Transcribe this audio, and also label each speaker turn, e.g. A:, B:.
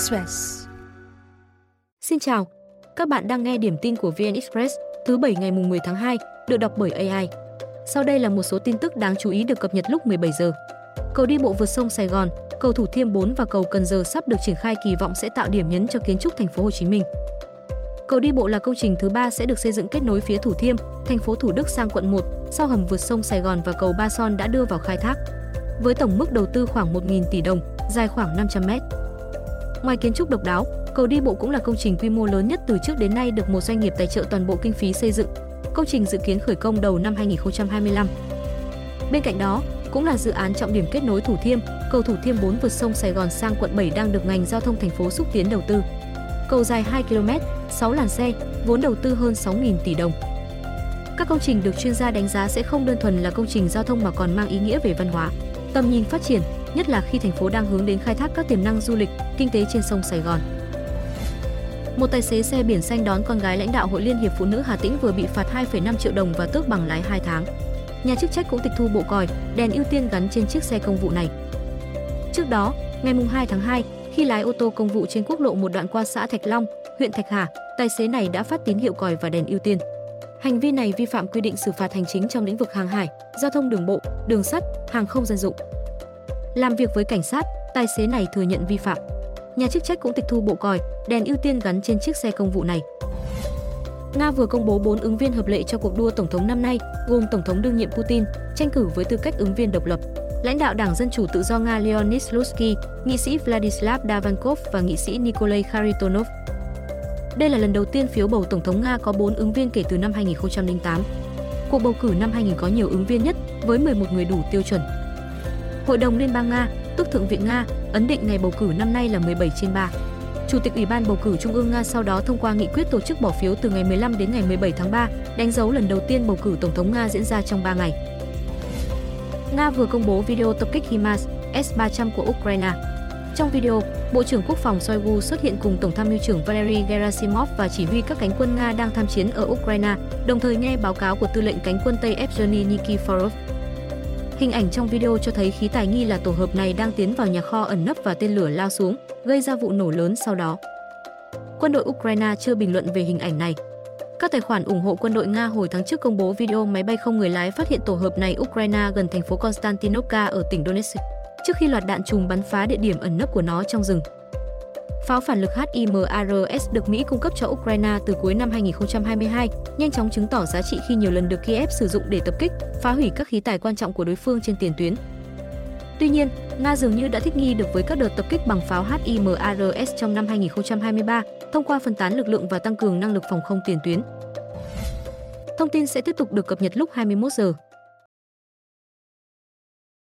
A: Express.
B: Xin chào, các bạn đang nghe điểm tin của VN Express thứ bảy ngày mùng 10 tháng 2, được đọc bởi AI. Sau đây là một số tin tức đáng chú ý được cập nhật lúc 17 giờ. Cầu đi bộ vượt sông Sài Gòn, cầu Thủ Thiêm 4 và cầu Cần Giờ sắp được triển khai kỳ vọng sẽ tạo điểm nhấn cho kiến trúc thành phố Hồ Chí Minh. Cầu đi bộ là công trình thứ ba sẽ được xây dựng kết nối phía Thủ Thiêm, thành phố Thủ Đức sang quận 1, sau hầm vượt sông Sài Gòn và cầu Ba Son đã đưa vào khai thác. Với tổng mức đầu tư khoảng 1.000 tỷ đồng, dài khoảng 500 mét. Ngoài kiến trúc độc đáo, cầu đi bộ cũng là công trình quy mô lớn nhất từ trước đến nay được một doanh nghiệp tài trợ toàn bộ kinh phí xây dựng. Công trình dự kiến khởi công đầu năm 2025. Bên cạnh đó, cũng là dự án trọng điểm kết nối Thủ Thiêm, cầu Thủ Thiêm 4 vượt sông Sài Gòn sang quận 7 đang được ngành giao thông thành phố xúc tiến đầu tư. Cầu dài 2 km, 6 làn xe, vốn đầu tư hơn 6.000 tỷ đồng. Các công trình được chuyên gia đánh giá sẽ không đơn thuần là công trình giao thông mà còn mang ý nghĩa về văn hóa, tầm nhìn phát triển, nhất là khi thành phố đang hướng đến khai thác các tiềm năng du lịch, kinh tế trên sông Sài Gòn. Một tài xế xe biển xanh đón con gái lãnh đạo Hội Liên hiệp Phụ nữ Hà Tĩnh vừa bị phạt 2,5 triệu đồng và tước bằng lái 2 tháng. Nhà chức trách cũng tịch thu bộ còi, đèn ưu tiên gắn trên chiếc xe công vụ này. Trước đó, ngày 2 tháng 2, khi lái ô tô công vụ trên quốc lộ một đoạn qua xã Thạch Long, huyện Thạch Hà, tài xế này đã phát tín hiệu còi và đèn ưu tiên. Hành vi này vi phạm quy định xử phạt hành chính trong lĩnh vực hàng hải, giao thông đường bộ, đường sắt, hàng không dân dụng. Làm việc với cảnh sát, tài xế này thừa nhận vi phạm. Nhà chức trách cũng tịch thu bộ còi, đèn ưu tiên gắn trên chiếc xe công vụ này. Nga vừa công bố 4 ứng viên hợp lệ cho cuộc đua tổng thống năm nay, gồm tổng thống đương nhiệm Putin, tranh cử với tư cách ứng viên độc lập, lãnh đạo Đảng Dân chủ tự do Nga Leonid Slutsky, nghị sĩ Vladislav Davankov và nghị sĩ Nikolai Kharitonov. Đây là lần đầu tiên phiếu bầu tổng thống Nga có 4 ứng viên kể từ năm 2008. Cuộc bầu cử năm 2000 có nhiều ứng viên nhất với 11 người đủ tiêu chuẩn. Hội đồng Liên bang Nga, tức Thượng viện Nga, ấn định ngày bầu cử năm nay là 17 trên 3. Chủ tịch Ủy ban bầu cử Trung ương Nga sau đó thông qua nghị quyết tổ chức bỏ phiếu từ ngày 15 đến ngày 17 tháng 3, đánh dấu lần đầu tiên bầu cử tổng thống Nga diễn ra trong 3 ngày. Nga vừa công bố video tập kích HIMARS S-300 của Ukraine. Trong video, Bộ trưởng Quốc phòng Shoigu xuất hiện cùng Tổng tham mưu trưởng Valery Gerasimov và chỉ huy các cánh quân Nga đang tham chiến ở Ukraine, đồng thời nghe báo cáo của tư lệnh cánh quân Tây Evgeny Nikiforov. Hình ảnh trong video cho thấy khí tài nghi là tổ hợp này đang tiến vào nhà kho ẩn nấp và tên lửa lao xuống, gây ra vụ nổ lớn sau đó. Quân đội Ukraine chưa bình luận về hình ảnh này. Các tài khoản ủng hộ quân đội Nga hồi tháng trước công bố video máy bay không người lái phát hiện tổ hợp này Ukraine gần thành phố Konstantinovka ở tỉnh Donetsk, trước khi loạt đạn trùng bắn phá địa điểm ẩn nấp của nó trong rừng. Pháo phản lực HIMARS được Mỹ cung cấp cho Ukraine từ cuối năm 2022, nhanh chóng chứng tỏ giá trị khi nhiều lần được Kiev sử dụng để tập kích, phá hủy các khí tài quan trọng của đối phương trên tiền tuyến. Tuy nhiên, Nga dường như đã thích nghi được với các đợt tập kích bằng pháo HIMARS trong năm 2023 thông qua phân tán lực lượng và tăng cường năng lực phòng không tiền tuyến. Thông tin sẽ tiếp tục được cập nhật lúc 21 giờ.